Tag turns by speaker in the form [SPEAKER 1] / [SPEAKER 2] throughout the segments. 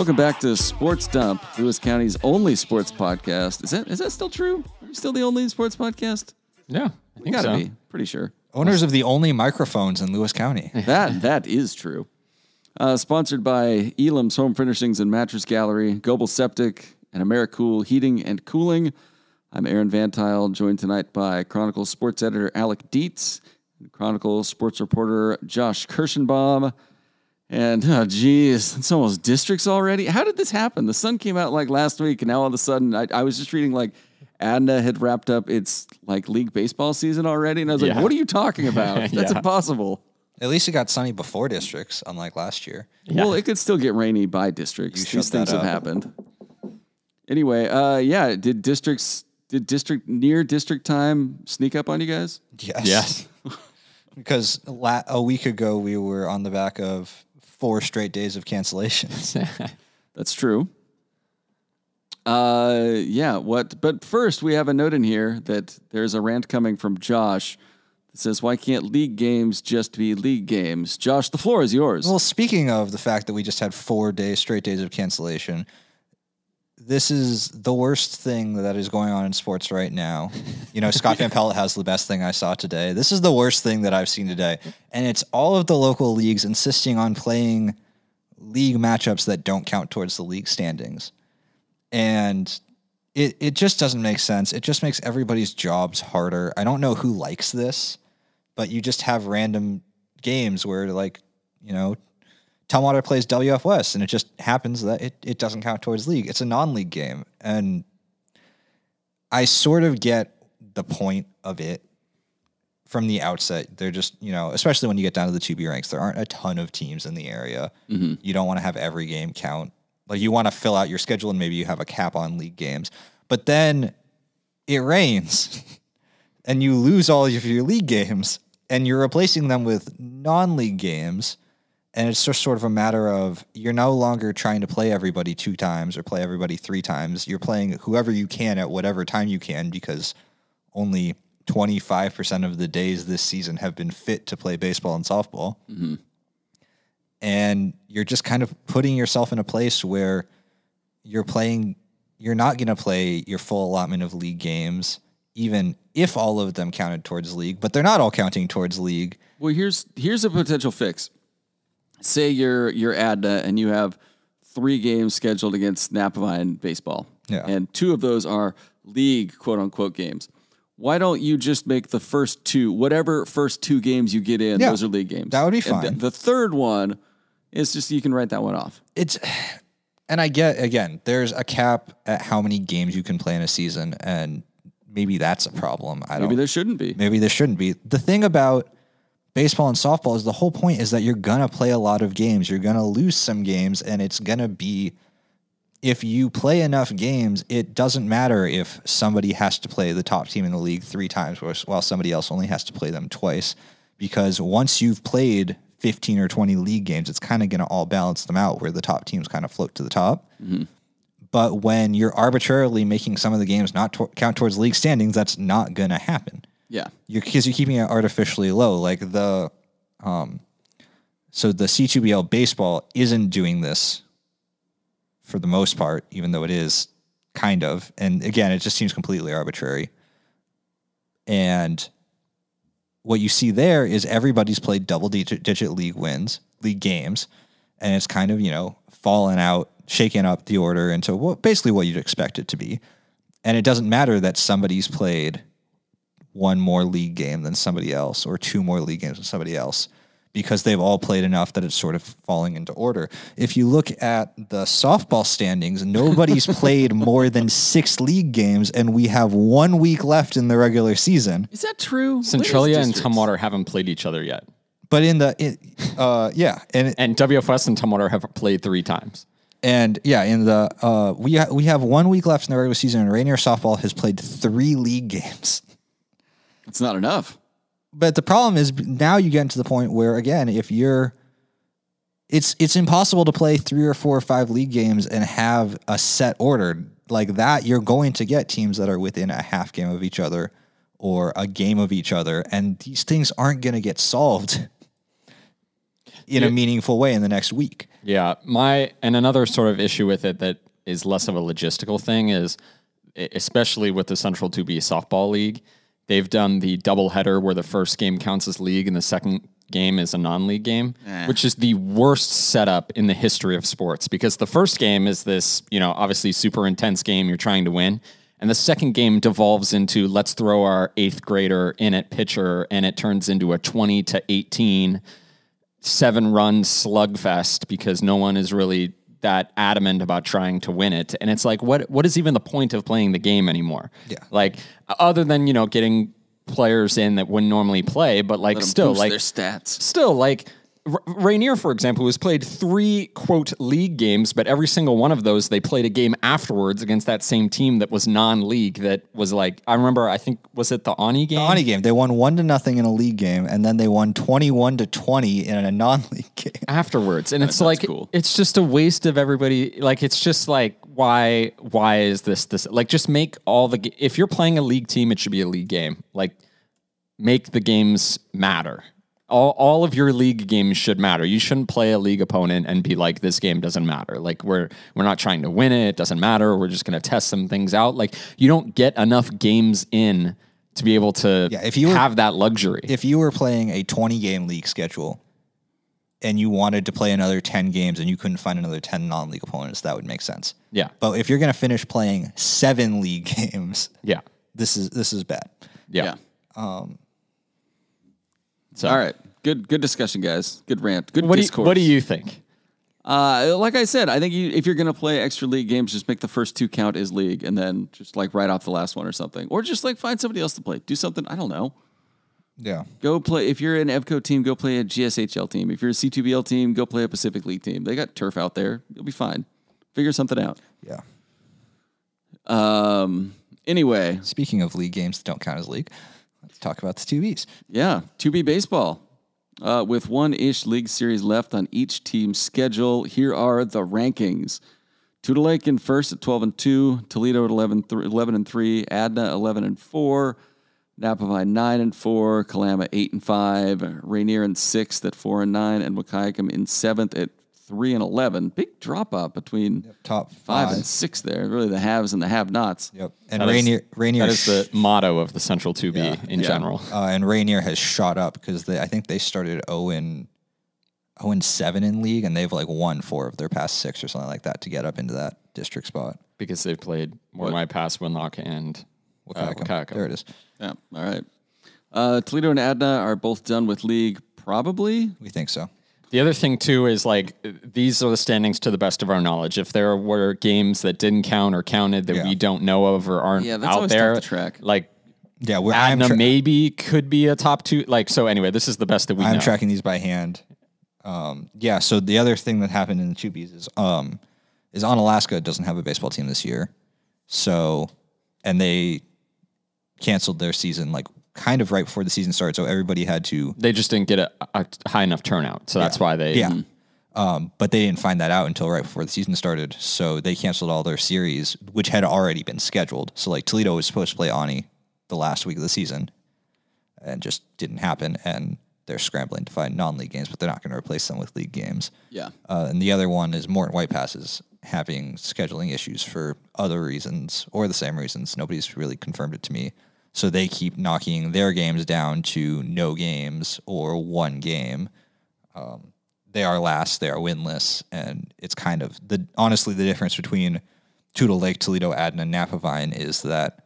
[SPEAKER 1] Welcome back to Sports Dump, Lewis County's only sports podcast. Is that is that still true? Are we still the only sports podcast?
[SPEAKER 2] Yeah, I
[SPEAKER 1] We
[SPEAKER 2] think
[SPEAKER 1] gotta
[SPEAKER 2] so.
[SPEAKER 1] be. Pretty sure.
[SPEAKER 3] Owners of the only microphones in Lewis County.
[SPEAKER 1] That that is true. Uh, sponsored by Elam's Home Furnishings and Mattress Gallery, Goebel Septic, and AmeriCool Heating and Cooling. I'm Aaron Van Tile, joined tonight by Chronicle sports editor Alec Dietz, and Chronicle sports reporter Josh Kirschenbaum. And oh, geez, it's almost districts already. How did this happen? The sun came out like last week, and now all of a sudden, I, I was just reading like Adna had wrapped up its like league baseball season already, and I was like,
[SPEAKER 2] Yeah.
[SPEAKER 1] "What are you talking about? That's
[SPEAKER 2] Yeah.
[SPEAKER 1] impossible."
[SPEAKER 3] At least it got sunny before districts, unlike last year.
[SPEAKER 2] Yeah.
[SPEAKER 1] Well, it could still get rainy by districts.
[SPEAKER 3] You
[SPEAKER 1] These things
[SPEAKER 3] that
[SPEAKER 1] have
[SPEAKER 3] up.
[SPEAKER 1] happened. Anyway, uh, yeah, did districts did district near district time sneak up on you guys?
[SPEAKER 3] Yes.
[SPEAKER 2] Yes.
[SPEAKER 3] Because la- a week ago we were on the back of four straight days of cancellations.
[SPEAKER 1] That's true. Uh, yeah. What? But first, we have a note in here that there's a rant coming from Josh that says, "Why can't league games just be league games?" Josh, the floor is yours.
[SPEAKER 3] well, speaking of the fact that we just had four days, straight days of cancellation, this is the worst thing that is going on in sports right now. You know, Scott Van Pelt has the best thing I saw today. This is the worst thing that I've seen today. And it's all of the local leagues insisting on playing league matchups that don't count towards the league standings. And it, it just doesn't make sense. It just makes everybody's jobs harder. I don't know who likes this, but you just have random games where, like, you know, Tumwater plays WF West, and it just happens that it, it doesn't count towards league. It's a non league game. And I sort of get the point of it from the outset. They're just, you know, especially when you get down to the 2B ranks, there aren't a ton of teams in the area. Mm-hmm. You don't want to have every game count. Like, you want to fill out your schedule and maybe you have a cap on league games. But then it rains and you lose all of your league games and you're replacing them with non league games. And it's just sort of a matter of you're no longer trying to play everybody two times or play everybody three times. You're playing whoever you can at whatever time you can because only 25% of the days this season have been fit to play baseball and softball. Mm-hmm. And you're just kind of putting yourself in a place where you're playing, you're not going to play your full allotment of league games, even if all of them counted towards league, but they're not all counting towards league.
[SPEAKER 1] Well, here's here's a potential fix. Say you're you're Adna uh, and you have three games scheduled against Napavine baseball,
[SPEAKER 3] Yeah.
[SPEAKER 1] and two of those are league quote unquote games. Why don't you just make the first two, whatever first two games you get in,
[SPEAKER 3] Yeah,
[SPEAKER 1] those are league games?
[SPEAKER 3] that would be fine.
[SPEAKER 1] The, the third one is just you can write that one off.
[SPEAKER 3] it's and I get again, there's a cap at how many games you can play in a season, and maybe that's a problem. I
[SPEAKER 1] Maybe
[SPEAKER 3] don't.
[SPEAKER 1] Maybe there shouldn't be.
[SPEAKER 3] Maybe there shouldn't be. The thing about baseball and softball is the whole point is that you're gonna play a lot of games. You're gonna lose some games, and it's gonna be if you play enough games, it doesn't matter if somebody has to play the top team in the league three times while- somebody else only has to play them twice. Because once you've played 15 or 20 league games, it's kind of going to all balance them out where the top teams kind of float to the top. Mm-hmm. But when you're arbitrarily making some of the games not to- count towards league standings, that's not going to happen
[SPEAKER 1] Yeah.
[SPEAKER 3] you're because you're keeping it artificially low. Like the, um, so the C2BL baseball isn't doing this for the most part, even though it is kind of. And again, it just seems completely arbitrary. And what you see there is everybody's played double digit, digit league wins, league games, and it's kind of you know fallen out, shaken up the order into what basically what you'd expect it to be. And it doesn't matter that somebody's played one more league game than somebody else or two more league games than somebody else because they've all played enough that it's sort of falling into order. If you look at the softball standings, nobody's played more than six league games, and we have one week left in the regular season.
[SPEAKER 1] Is that true? When is
[SPEAKER 2] Centralia and? Tumwater haven't played each other yet.
[SPEAKER 3] But in the, it, uh, yeah, and
[SPEAKER 2] And WFS and Tumwater have played three times.
[SPEAKER 3] and yeah, in the uh, we ha- we have one week left in the regular season, and Rainier softball has played three league games.
[SPEAKER 1] It's not enough.
[SPEAKER 3] but the problem is now you get to the point where again if you're it's it's impossible to play three or four or five league games and have a set order. Like that you're going to get teams that are within a half game of each other or a game of each other and these things aren't going to get solved in a meaningful way in the next week.
[SPEAKER 2] Yeah, my and another sort of issue with it that is less of a logistical thing is, especially with the Central 2B softball league, they've done the doubleheader where the first game counts as league and the second game is a non-league game,
[SPEAKER 1] Eh.
[SPEAKER 2] which is the worst setup in the history of sports because the first game is this, you know, obviously super intense game you're trying to win. And the second game devolves into let's throw our eighth grader in at pitcher, and it turns into a 20 to 18 seven run slugfest because no one is really that adamant about trying to win it. And it's like, what what is even the point of playing the game anymore?
[SPEAKER 3] Yeah.
[SPEAKER 2] Like other than, you know, getting players in that wouldn't normally play, but like still like
[SPEAKER 1] their stats.
[SPEAKER 2] still like R- Rainier, for example, has played three quote league games, but every single one of those they played a game afterwards against that same team that was non-league. That was like I remember. I think was it the Ani game?
[SPEAKER 3] Ani game. They won one to nothing in a league game, and then they won twenty-one to twenty in a non-league game.
[SPEAKER 2] afterwards and it's
[SPEAKER 1] sounds
[SPEAKER 2] like
[SPEAKER 1] cool.
[SPEAKER 2] it's just a waste of everybody like it's just like why why is this this like just make all the if you're playing a league team it should be a league game like make the games matter all, all of your league games should matter. You shouldn't play a league opponent and be like this game doesn't matter. Like we're we're not trying to win it. It doesn't matter. We're just going to test some things out. Like you don't get enough games in to be able to
[SPEAKER 3] Yeah, if you were-
[SPEAKER 2] have that luxury.
[SPEAKER 3] If you were playing a twenty-game league schedule, and you wanted to play another ten games, and you couldn't find another ten non-league opponents, that would make sense.
[SPEAKER 2] yeah.
[SPEAKER 3] But if you're going to finish playing seven league games,
[SPEAKER 2] yeah.
[SPEAKER 3] this is this is bad.
[SPEAKER 2] yeah,
[SPEAKER 1] Yeah.
[SPEAKER 2] Um, So-
[SPEAKER 1] All right. Good good discussion, guys. Good rant. Good
[SPEAKER 2] what do you, what do you think
[SPEAKER 1] Uh, like I said, I think you, if you're going to play extra league games, just make the first two count as league, and then just like write off the last one or something, or just like find somebody else to play. Do something. I don't know.
[SPEAKER 3] Yeah.
[SPEAKER 1] Go play. If you're an EVCO team, go play a GSHL team. If you're a C2BL team, go play a Pacific League team. They got turf out there. You'll be fine. Figure something out.
[SPEAKER 3] Yeah.
[SPEAKER 1] Um. Anyway,
[SPEAKER 3] Speaking of league games that don't count as league, let's talk about the two Bs.
[SPEAKER 1] Yeah, 2B baseball. Uh, with one ish league series left on each team's schedule, here are the rankings. Toutle Lake in first at 12 and 2, Toledo at 11, th- 11 and 3, Adna 11 and 4, Napavine 9 and 4, Kalama 8 and 5, Rainier in 6th at 4 and 9, and Wahkiakum in 7th at 3 and 11. Big drop off between
[SPEAKER 3] Top
[SPEAKER 1] 5
[SPEAKER 3] five.
[SPEAKER 1] and 6 there. Really the haves and the have nots.
[SPEAKER 3] Yep. And
[SPEAKER 2] That is-
[SPEAKER 3] Rainier, Rainier,
[SPEAKER 2] That is the motto of the Central 2B in
[SPEAKER 1] Yeah.
[SPEAKER 2] general.
[SPEAKER 3] uh, and Rainier has shot up because they, I think they started 0 and 0 and 7 in league, and they've like won four of their past six or something like that to get up into that district spot.
[SPEAKER 2] Because they've played more My Pass, Winlock, and uh,
[SPEAKER 3] Wahkiakum.
[SPEAKER 2] Wahkiakum.
[SPEAKER 3] There it is.
[SPEAKER 1] Yeah, all right. Uh, Toledo and Adna are both done with league, probably.
[SPEAKER 3] We think so.
[SPEAKER 2] The other thing too is like these are the standings to the best of our knowledge. If there were games that didn't count or counted that
[SPEAKER 3] Yeah.
[SPEAKER 2] we don't know of or aren't
[SPEAKER 1] Yeah, that's
[SPEAKER 2] out
[SPEAKER 1] always tough
[SPEAKER 2] there,
[SPEAKER 1] to track.
[SPEAKER 2] like
[SPEAKER 3] Yeah, we're,
[SPEAKER 2] Adna
[SPEAKER 3] tra-
[SPEAKER 2] maybe could be a top two. Like so. Anyway, this is the best that we
[SPEAKER 3] I'm
[SPEAKER 2] know.
[SPEAKER 3] tracking these by hand. Um, yeah. So the other thing that happened in the two Bs is um, is Onalaska doesn't have a baseball team this year, so and they canceled their season like kind of right before the season started. So everybody had to
[SPEAKER 2] they just didn't get a, a high enough turnout, so that's why they.
[SPEAKER 3] Yeah. Um, but they didn't find that out until right before the season started. So they canceled all their series, which had already been scheduled. So like Toledo was supposed to play Ani the last week of the season and just didn't happen. And they're scrambling to find non league games, but they're not going to replace them with league games.
[SPEAKER 1] Yeah.
[SPEAKER 3] Uh, and the other one is Morton White Passes having scheduling issues for other reasons or the same reasons. Nobody's really confirmed it to me. So they keep knocking their games down to no games or one game. Um, they are last, they are winless, and it's kind of the honestly the difference between Toutle Lake, Toledo, Adna, and Napavine is that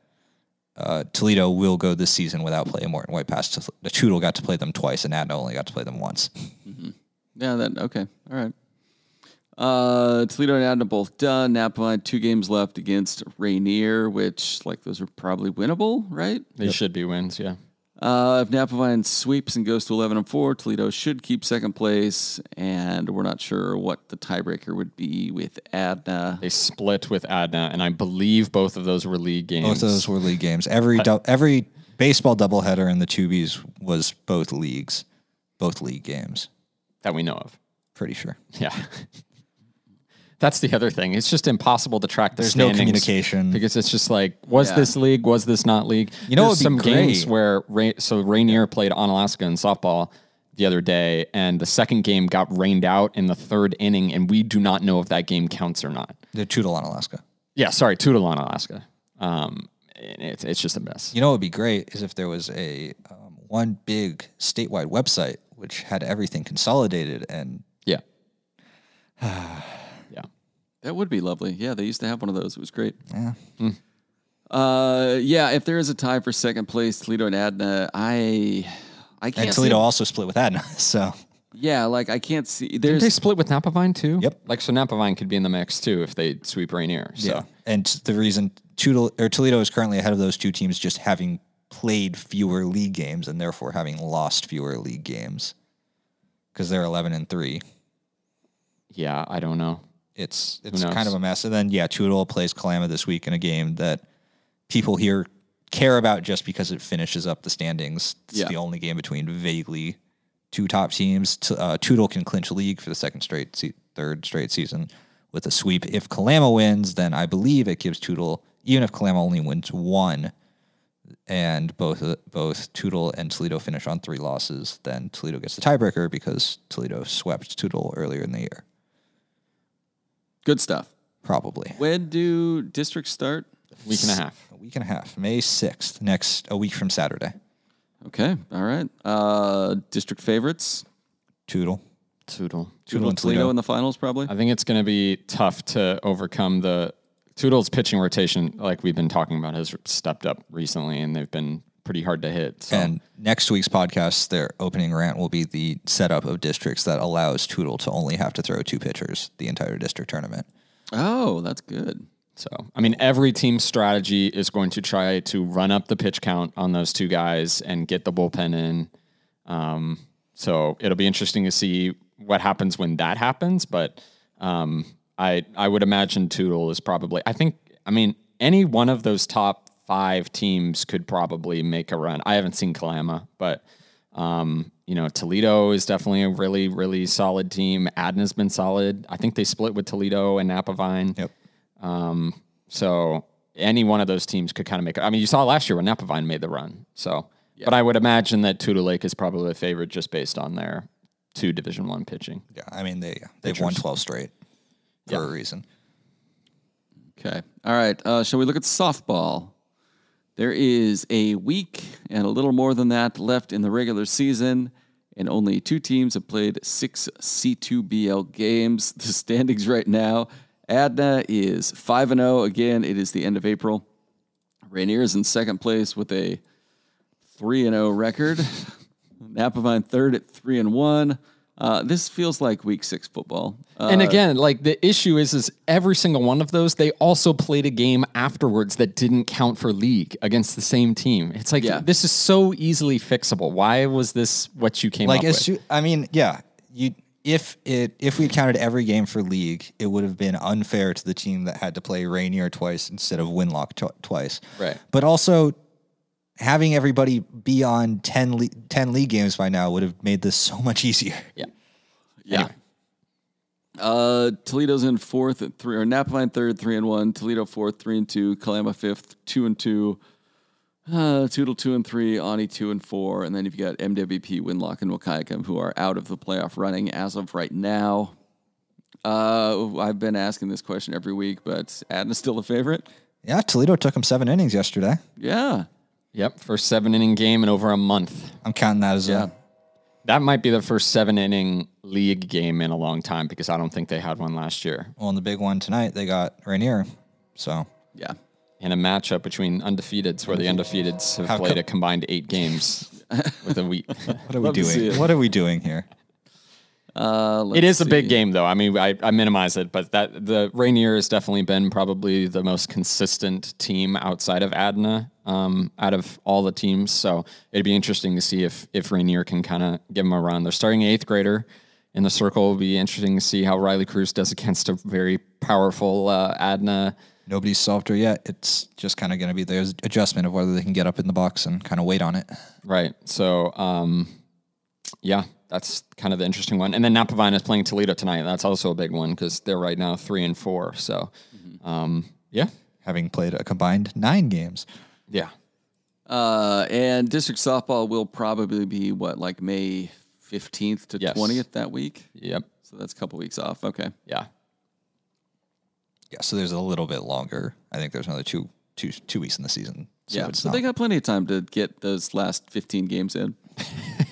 [SPEAKER 3] uh, Toledo will go this season without playing Morton White Pass. Toutle got to play them twice, and Adna only got to play them once.
[SPEAKER 1] Yeah, that okay. All right. Uh, Toledo and Adna both done. Napa had two games left against Rainier, which like those are probably winnable, right?
[SPEAKER 2] They should be wins. Yeah.
[SPEAKER 1] Uh, if Napavine sweeps and goes to 11 and 4, Toledo should keep second place, and we're not sure what the tiebreaker would be with Adna.
[SPEAKER 2] They split with Adna, and I believe both of those were league games.
[SPEAKER 3] Both of those were league games. Every dou- every baseball doubleheader in the two Bs was both leagues, both league games.
[SPEAKER 2] that we know of.
[SPEAKER 3] Pretty sure.
[SPEAKER 2] Yeah. That's the other thing. It's just impossible to track the
[SPEAKER 3] There's no
[SPEAKER 2] standings
[SPEAKER 3] communication.
[SPEAKER 2] because it's just like, was
[SPEAKER 1] Yeah.
[SPEAKER 2] this league? Was this not league?
[SPEAKER 3] You know
[SPEAKER 2] There's
[SPEAKER 3] what would
[SPEAKER 2] some
[SPEAKER 3] be
[SPEAKER 2] games
[SPEAKER 3] great?
[SPEAKER 2] where Ra- so Rainier played Onalaska in softball. the other day, and the second game got rained out in the third inning, and we do not know if that game counts or not.
[SPEAKER 3] The Toutle on Alaska.
[SPEAKER 2] Yeah, sorry, Toodalon, Alaska. Um, and it's it's just a mess.
[SPEAKER 3] You know what would be great is if there was a um, one big statewide website which had everything consolidated and
[SPEAKER 2] Yeah. yeah.
[SPEAKER 1] That would be lovely. Yeah, they used to have one of those. It was great.
[SPEAKER 3] yeah.
[SPEAKER 1] Uh, yeah, if there is a tie for second place, Toledo and Adna, I, I can't.
[SPEAKER 3] And
[SPEAKER 1] see-
[SPEAKER 3] Toledo also split with Adna. So
[SPEAKER 1] yeah, like I can't see.
[SPEAKER 2] Did
[SPEAKER 1] There's
[SPEAKER 2] they split with Napavine too?
[SPEAKER 3] Yep.
[SPEAKER 2] Like so, Napavine could be in the mix too if they sweep Rainier. So
[SPEAKER 3] yeah. And the reason Toutle, or Toledo is currently ahead of those two teams just having played fewer league games and therefore having lost fewer league games because they're 11 and 3.
[SPEAKER 2] yeah, I don't know.
[SPEAKER 3] It's it's kind of a mess. And then yeah, Toutle plays Kalama this week in a game that people here care about just because it finishes up the standings. It's
[SPEAKER 1] Yeah.
[SPEAKER 3] the only game between vaguely two top teams. T- Uh, Toutle can clinch league for the second straight, se- third straight season with a sweep. If Kalama wins, then I believe it gives Toutle, even if Kalama only wins one, and both uh, both Toutle and Toledo finish on three losses, then Toledo gets the tiebreaker because Toledo swept Toutle earlier in the year.
[SPEAKER 1] Good stuff.
[SPEAKER 3] Probably.
[SPEAKER 1] When do districts start?
[SPEAKER 2] Week and a half.
[SPEAKER 3] A week and a half, May 6th, next, a week from Saturday.
[SPEAKER 1] Okay, all right. Uh, district favorites.
[SPEAKER 3] Toutle.
[SPEAKER 2] Toutle.
[SPEAKER 1] Toutle
[SPEAKER 3] and
[SPEAKER 1] Toledo
[SPEAKER 3] Toledo.
[SPEAKER 1] in the finals, probably.
[SPEAKER 2] I think it's going to be tough to overcome the Toutle's pitching rotation, like we've been talking about, has stepped up recently, and they've been pretty hard to hit. So
[SPEAKER 3] And next week's podcast, their opening rant will be the setup of districts that allows Toutle to only have to throw two pitchers the entire district tournament.
[SPEAKER 1] Oh, that's good.
[SPEAKER 2] So, I mean, every team's strategy is going to try to run up the pitch count on those two guys and get the bullpen in. Um, so it'll be interesting to see what happens when that happens. But um, I I would imagine Toutle is probably. I think. I mean, any one of those top five teams could probably make a run. I haven't seen Kalama, but um, you know, Toledo is definitely a really, really solid team. Adna's been solid. I think they split with Toledo and Napavine.
[SPEAKER 3] Yep.
[SPEAKER 2] Um, so any one of those teams could kind of make. It. I mean, you saw last year when Napavine made the run. So, but I would imagine that Toutle Lake is probably the favorite just based on their two Division One pitching.
[SPEAKER 3] Yeah, I mean they they've won twelve straight for a reason.
[SPEAKER 1] Okay. All right. Uh, shall we look at softball? There is a week and a little more than that left in the regular season, and only two teams have played six C2BL games. The standings right now Adna is 5 and 0. Again, it is the end of April. Rainier is in second place with a 3 and 0 record. Napavine third at 3 and 1. Uh, this feels like week six football. Uh,
[SPEAKER 2] and again, like the issue is, is every single one of those, they also played a game afterwards that didn't count for league against the same team. It's like
[SPEAKER 1] Yeah.
[SPEAKER 2] this is so easily fixable. Why was this what you came
[SPEAKER 3] Like
[SPEAKER 2] up with?
[SPEAKER 3] soo- I mean, yeah, you if it if we counted every game for league, it would have been unfair to the team that had to play Rainier twice instead of Winlock tw- twice.
[SPEAKER 2] Right.
[SPEAKER 3] But also having everybody be on 10, le- 10 league games by now would have made this so much easier.
[SPEAKER 2] yeah.
[SPEAKER 1] Yeah.
[SPEAKER 2] Anyway.
[SPEAKER 1] Uh, Toledo's in fourth at three, or Napavine third, three and one. Toledo fourth, three and two. Kalama fifth, two and two. Uh, Toutle two and three. Ani two and four. And then you've got MWP, Winlock, and Wahkiakum who are out of the playoff running as of right now. Uh, I've been asking this question every week, but Adna's still a favorite.
[SPEAKER 3] Yeah, Toledo took him seven innings yesterday.
[SPEAKER 1] Yeah,
[SPEAKER 2] Yep. First seven inning game in over a month.
[SPEAKER 3] I'm counting that as
[SPEAKER 1] yeah.
[SPEAKER 3] a
[SPEAKER 2] That might be the first seven inning league game in a long time because I don't think they had one last year.
[SPEAKER 3] well. In the big one tonight, they got Rainier. So
[SPEAKER 1] Yeah.
[SPEAKER 2] In a matchup between undefeateds, where the undefeateds have
[SPEAKER 3] How
[SPEAKER 2] played
[SPEAKER 3] co-
[SPEAKER 2] a combined eight games with a week.
[SPEAKER 3] what are we
[SPEAKER 1] Love to see
[SPEAKER 3] doing? What are we doing here?
[SPEAKER 1] Uh, let's
[SPEAKER 2] It is a big game, though. I mean, I, I minimize it, but that the Rainier has definitely been probably the most consistent team outside of Adna, um, out of all the teams. So it'd be interesting to see if if Rainier can kind of give them a run. They're starting an eighth grader in the circle. It'll be interesting to see how Riley Cruz does against a very powerful uh, Adna.
[SPEAKER 3] Nobody's solved her yet. It's just kind of going to be the adjustment of whether they can get up in the box and kind of wait on it.
[SPEAKER 2] Right. So, um, yeah, that's kind of the interesting one. And then Napavine is playing Toledo tonight. That's also a big one because they're right now three and four. So, um, yeah,
[SPEAKER 3] Having played a combined nine games.
[SPEAKER 2] yeah,
[SPEAKER 1] Uh, and district softball will probably be what, like May 15th to
[SPEAKER 2] Yes.
[SPEAKER 1] 20th that week.
[SPEAKER 2] Yep.
[SPEAKER 1] So that's a couple weeks off. Okay.
[SPEAKER 2] Yeah.
[SPEAKER 3] Yeah, so there's a little bit longer. I think there's another two two two weeks in the season. So
[SPEAKER 1] yeah.
[SPEAKER 3] it's
[SPEAKER 1] So
[SPEAKER 3] not,
[SPEAKER 1] they got plenty of time to get those last 15 games in.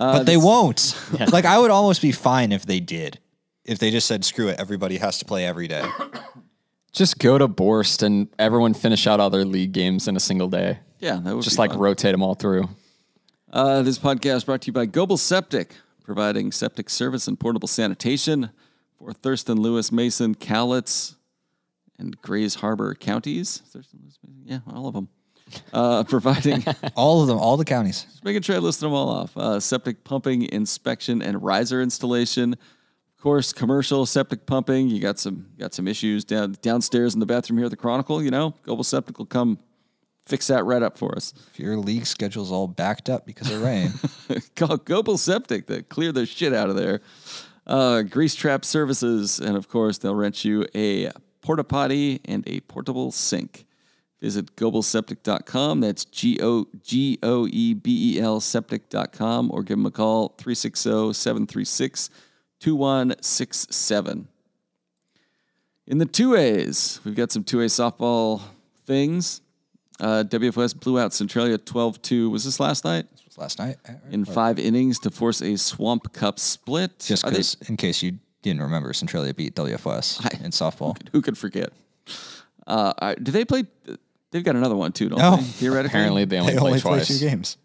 [SPEAKER 3] but they won't. like I would almost be fine if they did. If they just said screw it, everybody has to play every day.
[SPEAKER 2] Just go to Borst and everyone finish out all their league games in a single day.
[SPEAKER 1] Yeah, that would
[SPEAKER 2] Just
[SPEAKER 1] be
[SPEAKER 2] like
[SPEAKER 1] fun.
[SPEAKER 2] rotate them all through.
[SPEAKER 1] Uh, this podcast brought to you by Goebel Septic, providing septic service and portable sanitation for Thurston, Lewis, Mason, Cowlitz, and Grays Harbor counties. Thurston, Lewis, Mason, yeah, all of them. Uh, providing,
[SPEAKER 3] All of them, all the counties.
[SPEAKER 1] just making sure I listed them all off. Uh, septic pumping, inspection, and riser installation. Of course, commercial septic pumping. You got some got some issues down downstairs in the bathroom here at the Chronicle. You know, Goebel Septic will come fix that right up for us.
[SPEAKER 3] If your league schedule's all backed up because of rain,
[SPEAKER 1] Call Goebel Septic to clear the shit out of there. Uh, grease trap services, and of course, they'll rent you a porta potty and a portable sink. Visit goebelseptic.com. That's G O G O E B E L septic.com or give them a call 360 736 2167. In the 2As, we've got some 2A softball things. Uh, WFS blew out Centralia 12 2. Was this last night?
[SPEAKER 3] This was last night.
[SPEAKER 1] in five innings to force a Swamp Cup split.
[SPEAKER 3] Just because, in case you didn't remember, Centralia beat WFS in softball.
[SPEAKER 1] who could forget? Uh, do they play? They've got another one too, don't
[SPEAKER 3] No.
[SPEAKER 1] they? Theoretically,
[SPEAKER 2] Apparently they only
[SPEAKER 3] They
[SPEAKER 2] play
[SPEAKER 3] only play
[SPEAKER 2] twice.
[SPEAKER 3] two games.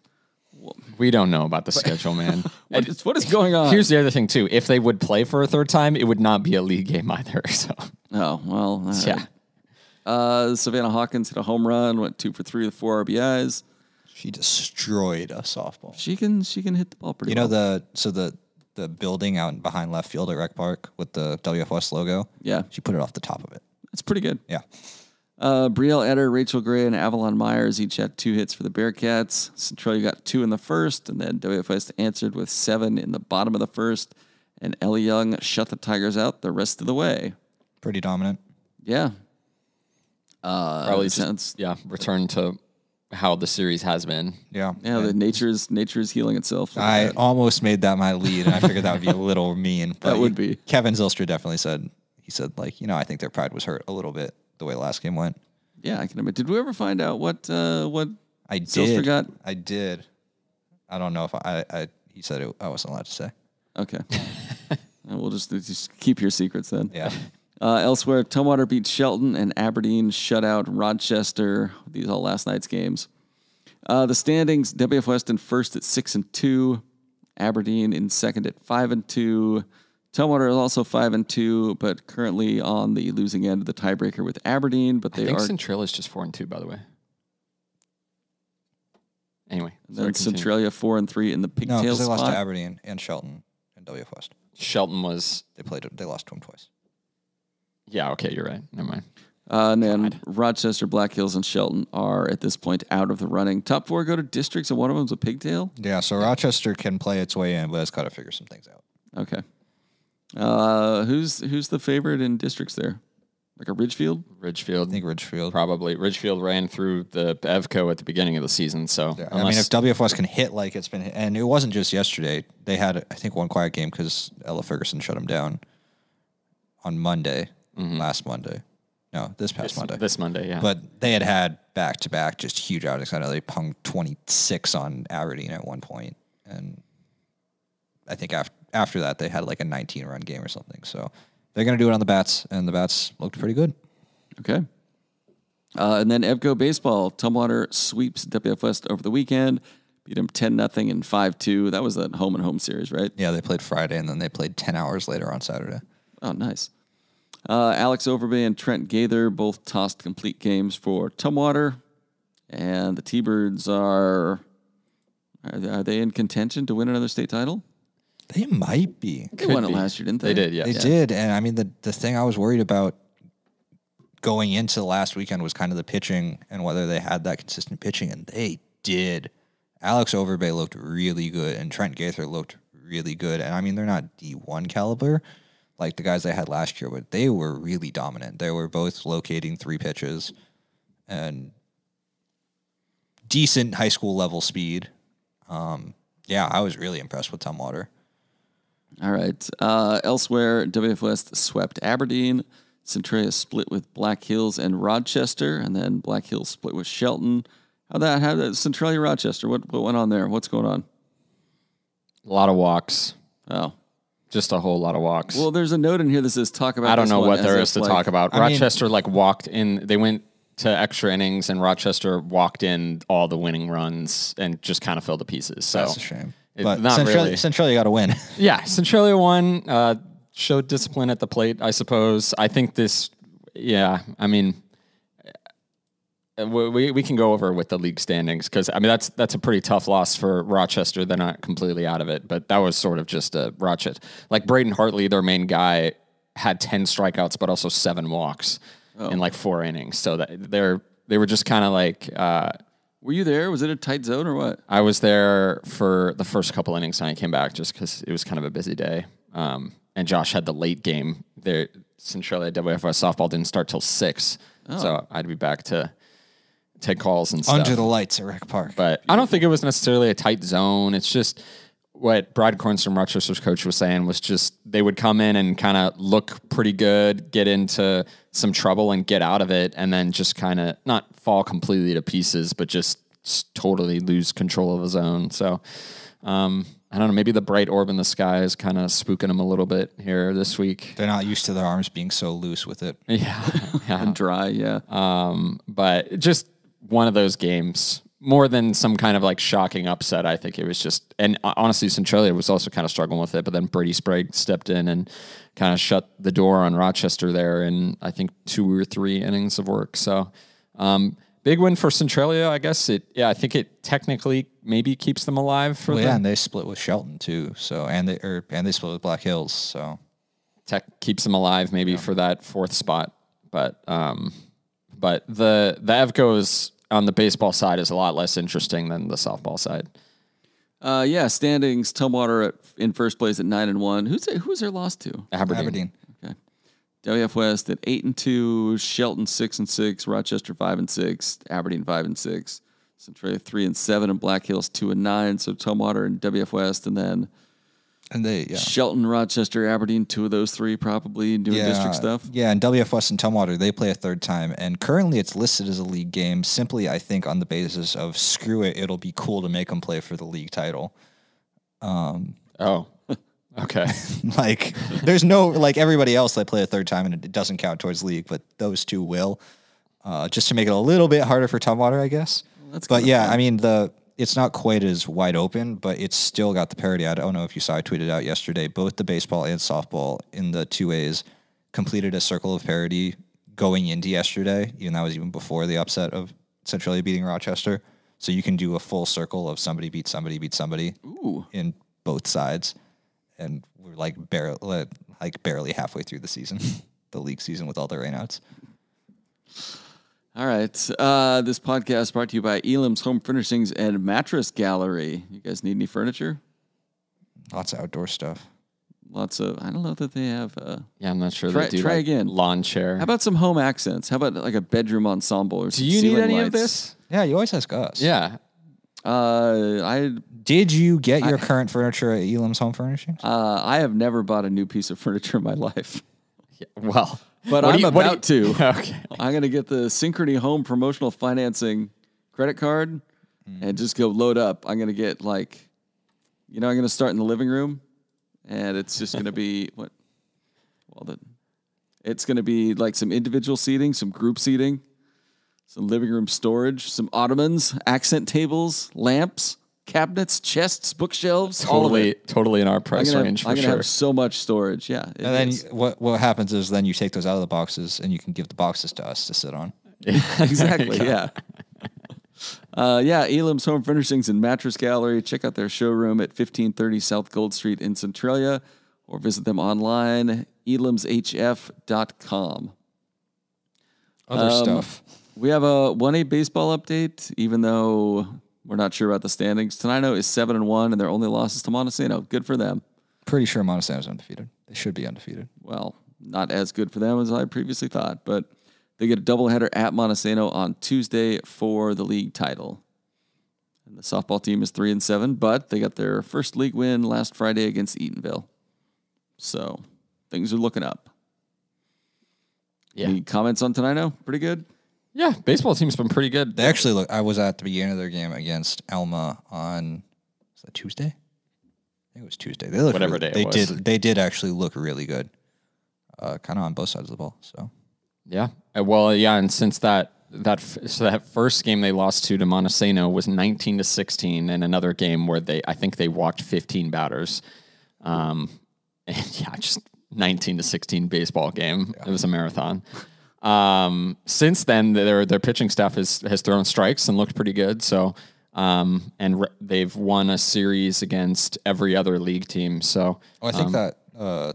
[SPEAKER 2] We don't know about the schedule, man.
[SPEAKER 1] What is, what is going on?
[SPEAKER 2] Here's the other thing too. If they would play for a third time, it would not be a league game either. So
[SPEAKER 1] oh well, all right.
[SPEAKER 2] yeah.
[SPEAKER 1] Uh, Savannah Hawkins hit a home run, went two for three with four RBIs.
[SPEAKER 3] She destroyed a softball.
[SPEAKER 1] She can she can hit the ball pretty.
[SPEAKER 3] You know
[SPEAKER 1] well.
[SPEAKER 3] the so the the building out behind left field at Rec Park with the WFS logo.
[SPEAKER 1] Yeah.
[SPEAKER 3] she put it off the top of it.
[SPEAKER 1] It's pretty good.
[SPEAKER 3] Yeah,
[SPEAKER 1] Uh, Brielle Eder, Rachel Gray, and Avalon Myers each had two hits for the Bearcats. Centralia got two in the first, and then WFS answered with seven in the bottom of the first. And Ellie Young shut the Tigers out the rest of the way.
[SPEAKER 3] pretty dominant.
[SPEAKER 1] Yeah. Uh,
[SPEAKER 2] Probably
[SPEAKER 1] sounds.
[SPEAKER 2] yeah, return to how the series has been.
[SPEAKER 3] Yeah,
[SPEAKER 1] Yeah, the nature's nature is healing itself. Look at
[SPEAKER 3] I
[SPEAKER 1] that.
[SPEAKER 3] almost made that my lead, and I figured that would be a little mean. But
[SPEAKER 1] That would be.
[SPEAKER 3] Kevin Zilstra definitely said he said like you know I think their pride was hurt a little bit the way the last game went.
[SPEAKER 1] yeah, I can admit. Did we ever find out what uh, what?
[SPEAKER 3] I
[SPEAKER 1] Zilstra
[SPEAKER 3] did.
[SPEAKER 1] got-
[SPEAKER 3] I did. I don't know if I. I, I he said it, I wasn't allowed to say.
[SPEAKER 1] Okay, And we'll just just keep your secrets then.
[SPEAKER 3] Yeah.
[SPEAKER 1] Uh, elsewhere, Tumwater beat Shelton and Aberdeen shut out Rochester. These all last night's games. Uh, the standings: WF West in first at six and two, Aberdeen in second at five and two. Tumwater is also five and two, but currently on the losing end of the tiebreaker with Aberdeen. But they are.
[SPEAKER 2] I
[SPEAKER 1] they
[SPEAKER 2] think
[SPEAKER 1] are
[SPEAKER 2] Centralia is just four and two, by the way. Anyway,
[SPEAKER 1] then. Centralia four and three in the
[SPEAKER 3] No,
[SPEAKER 1] pigtail
[SPEAKER 3] because they
[SPEAKER 1] spot.
[SPEAKER 3] lost to Aberdeen and Shelton and WF West.
[SPEAKER 2] Shelton was
[SPEAKER 3] They played. They lost to him twice.
[SPEAKER 2] yeah. Okay, you're right. Never mind.
[SPEAKER 1] Uh, and then Rochester, Black Hills, and Shelton are at this point out of the running. Top four go to districts, and one of them's a pigtail.
[SPEAKER 3] Yeah. So Rochester can play its way in, but it's got to figure some things out.
[SPEAKER 1] Okay. Uh, who's who's the favorite in districts there? Like a Ridgefield?
[SPEAKER 2] Ridgefield
[SPEAKER 3] I think Ridgefield.
[SPEAKER 2] probably Ridgefield ran through the Evco at the beginning of the season, so
[SPEAKER 3] I mean, if WFS can hit like it's been, hit, and it wasn't just yesterday. They had, I think, one quiet game because Ella Ferguson shut them down on Monday, last Monday. No, this past
[SPEAKER 2] this,
[SPEAKER 3] Monday.
[SPEAKER 2] this Monday, yeah.
[SPEAKER 3] But they had had back to back just huge outings. I know they pung 26 on Aberdeen at one point, and I think after after that they had like a 19 run game or something. So they're gonna do it on the bats, and the bats looked pretty good.
[SPEAKER 1] Okay. Uh, and then Evco baseball, Tumwater sweeps WF West over the weekend, beat them ten nothing and five two. That was a home and home series, right?
[SPEAKER 3] Yeah, they played Friday, and then they played 10 hours later on Saturday.
[SPEAKER 1] Oh, nice. Uh, Alex Overbay and Trent Gaither both tossed complete games for Tumwater, and the T-Birds are are are they in contention to win another state title?
[SPEAKER 3] They might be.
[SPEAKER 1] They
[SPEAKER 2] Could
[SPEAKER 1] won it
[SPEAKER 2] be.
[SPEAKER 1] last year, didn't they?
[SPEAKER 2] They did, yeah.
[SPEAKER 3] They did, and I mean the the thing I was worried about going into the last weekend was kind of the pitching and whether they had that consistent pitching, and they did. Alex Overbay looked really good, and Trent Gaither looked really good. And I mean, they're not D one caliber like the guys they had last year, but they were really dominant. They were both locating three pitches and decent high school level speed. Um, yeah, I was really impressed with Tumwater.
[SPEAKER 1] All right. Uh, elsewhere, WF West swept Aberdeen. Centralia split with Black Hills and Rochester, and then Black Hills split with Shelton. How that? How that? Centralia Rochester. What what went on there? What's going on?
[SPEAKER 2] A lot of walks.
[SPEAKER 1] Oh,
[SPEAKER 2] Just a whole lot of walks.
[SPEAKER 1] well, there's a note in here that says talk about.
[SPEAKER 2] I don't
[SPEAKER 1] this
[SPEAKER 2] know
[SPEAKER 1] one
[SPEAKER 2] what there
[SPEAKER 1] as
[SPEAKER 2] is
[SPEAKER 1] if,
[SPEAKER 2] to
[SPEAKER 1] like-
[SPEAKER 2] talk about.
[SPEAKER 3] I mean-
[SPEAKER 2] Rochester like walked in. They went to extra innings, and Rochester walked in all the winning runs and just kind of filled the pieces. So
[SPEAKER 3] That's a shame.
[SPEAKER 2] It-
[SPEAKER 3] But
[SPEAKER 2] not
[SPEAKER 3] Centralia,
[SPEAKER 2] really.
[SPEAKER 3] Centralia got to win.
[SPEAKER 2] Yeah, Centralia won. Uh, showed discipline at the plate, I suppose. I think this. Yeah, I mean, uh, we we, we can go over with the league standings because I mean that's that's a pretty tough loss for Rochester. They're not completely out of it, but that was sort of just a Rochester. Like Braden Hartley, their main guy, had ten strikeouts, but also seven walks in like four innings. So that they're they were just kind of like. Uh,
[SPEAKER 1] Were you there? Was it a tight zone or what?
[SPEAKER 2] I was there for the first couple innings and I came back just because it was kind of a busy day. Um, and Josh had the late game there. Centralia WFS softball didn't start till six, so I'd be back to take calls and stuff.
[SPEAKER 3] Under the lights at Rec Park.
[SPEAKER 2] but I don't think it was necessarily a tight zone. It's just what Brad Cornstrom, Rochester's coach, was saying was just they would come in and kind of look pretty good, get into some trouble and get out of it, and then just kind of not fall completely to pieces, but just totally lose control of his own. So um, I don't know. Maybe the bright orb in the sky is kind of spooking him a little bit here this week.
[SPEAKER 3] They're not used to their arms being so loose with it.
[SPEAKER 2] Yeah, yeah.
[SPEAKER 1] And dry, yeah.
[SPEAKER 2] Um, but just one of those games more than some kind of like shocking upset. I think it was just, and honestly, Centralia was also kind of struggling with it. But then Brady Sprague stepped in and kind of shut the door on Rochester there in I think two or three innings of work. So um, big win for Centralia. I guess it. Yeah, I think it technically maybe keeps them alive for
[SPEAKER 3] Well,
[SPEAKER 2] the
[SPEAKER 3] yeah, and they split with Shelton too. So and they or and they split with Black Hills. So
[SPEAKER 2] tech keeps them alive maybe for that fourth spot. But um, but the the Evcos on the baseball side is a lot less interesting than the softball side.
[SPEAKER 1] Uh, yeah, standings. Tumwater at, in first place at nine and one. Who's it, who's their loss to?
[SPEAKER 2] Aberdeen.
[SPEAKER 3] Aberdeen.
[SPEAKER 1] Okay. WF West at eight and two. Shelton six and six. Rochester five and six. Aberdeen five and six. Centralia three and seven. And Black Hills two and nine. So Tumwater and WF West, and then
[SPEAKER 3] And they yeah.
[SPEAKER 1] Shelton, Rochester, Aberdeen. Two of those three probably doing district stuff.
[SPEAKER 3] Yeah, and WF West and Tumwater, they play a third time. And currently it's listed as a league game simply, I think, on the basis of screw it, it'll be cool to make them play for the league title.
[SPEAKER 2] Oh, okay.
[SPEAKER 3] like, there's no, like everybody else, they play a third time and it doesn't count towards league, but those two will. Uh, just to make it a little bit harder for Tumwater, I guess.
[SPEAKER 1] that's
[SPEAKER 3] but yeah,
[SPEAKER 1] fun.
[SPEAKER 3] I mean, the it's not quite as wide open, but it's still got the parity. I don't know if you saw, I tweeted out yesterday, both the baseball and softball in the two A's completed a circle of parity going into yesterday, even that was even before the upset of Centralia beating Rochester. So you can do a full circle of somebody beat somebody beat somebody
[SPEAKER 1] Ooh.
[SPEAKER 3] in both sides, and we're like barely like barely halfway through the season, the league season with all the rainouts.
[SPEAKER 1] All right. Uh, this podcast brought to you by Elam's Home Furnishings and Mattress Gallery. You guys need any furniture?
[SPEAKER 3] Lots of outdoor stuff.
[SPEAKER 1] Lots of. I don't know that they have. Uh,
[SPEAKER 2] Yeah, I'm not sure.
[SPEAKER 1] Try-
[SPEAKER 2] they do
[SPEAKER 1] try
[SPEAKER 2] like
[SPEAKER 1] again.
[SPEAKER 2] Lawn chair.
[SPEAKER 1] how about some home accents? How about like a bedroom ensemble or something?
[SPEAKER 2] do
[SPEAKER 1] some
[SPEAKER 2] you need
[SPEAKER 1] ceiling
[SPEAKER 2] any of this?
[SPEAKER 3] Yeah, you always ask us.
[SPEAKER 2] Yeah.
[SPEAKER 1] Uh, I
[SPEAKER 3] Did you get your current furniture at Elam's Home Furnishings?
[SPEAKER 1] uh, I have never bought a new piece of furniture in my life,
[SPEAKER 2] Yeah, Well,
[SPEAKER 1] but
[SPEAKER 2] what
[SPEAKER 1] I'm
[SPEAKER 2] you-
[SPEAKER 1] about to.
[SPEAKER 2] Okay.
[SPEAKER 1] I'm gonna get the Synchrony Home Promotional Financing credit card and mm. just go load up. I'm gonna get like, you know, I'm gonna start in the living room, and it's just gonna be what? Well, the, it's gonna be like some individual seating, some group seating, some living room storage, some ottomans, accent tables, lamps, cabinets, chests, bookshelves, all of
[SPEAKER 2] Totally,
[SPEAKER 1] it.
[SPEAKER 2] totally in our
[SPEAKER 1] I'm
[SPEAKER 2] price
[SPEAKER 1] gonna,
[SPEAKER 2] range
[SPEAKER 1] have, I'm
[SPEAKER 2] for
[SPEAKER 1] gonna
[SPEAKER 2] sure.
[SPEAKER 1] have so much storage. Yeah, it
[SPEAKER 3] And then
[SPEAKER 1] is.
[SPEAKER 3] what what happens is then you take those out of the boxes and you can give the boxes to us to sit on.
[SPEAKER 1] exactly. yeah. Uh, yeah, Elam's Home Furnishings and Mattress Gallery. Check out their showroom at 1530 South Gold Street in Centralia or visit them online, elamshf.com.
[SPEAKER 3] Other
[SPEAKER 1] Um,
[SPEAKER 3] stuff.
[SPEAKER 1] We have a 1A baseball update, even though we're not sure about the standings. Tenino is 7 and 1, and their only loss is to Montesano. Good for them.
[SPEAKER 3] Pretty sure Montesano's undefeated. They should be undefeated.
[SPEAKER 1] well, not as good for them as I previously thought, but they get a doubleheader at Montesano on Tuesday for the league title. And the softball team is three and seven, but they got their first league win last Friday against Eatonville. So things are looking up.
[SPEAKER 2] Yeah.
[SPEAKER 1] Any comments on tonight? No, pretty good.
[SPEAKER 2] Yeah, baseball team's been pretty good.
[SPEAKER 3] They actually look. I was at the beginning of their game against Elma on was that Tuesday? I think it was Tuesday. They looked
[SPEAKER 2] Whatever
[SPEAKER 3] really-
[SPEAKER 2] day it
[SPEAKER 3] they
[SPEAKER 2] was.
[SPEAKER 3] did. They did actually look really good. Uh, kind of on both sides of the ball. So
[SPEAKER 2] Yeah. Uh, Well, yeah, and since that that so that first game they lost to to Montesano was 19 to 16 and another game where they I think they walked 15 batters. Um and yeah, just 19 to 16 baseball game. It was a marathon. Um since then their their pitching staff has has thrown strikes and looked pretty good. So um and re- they've won a series against every other league team. So
[SPEAKER 3] oh, I think that uh,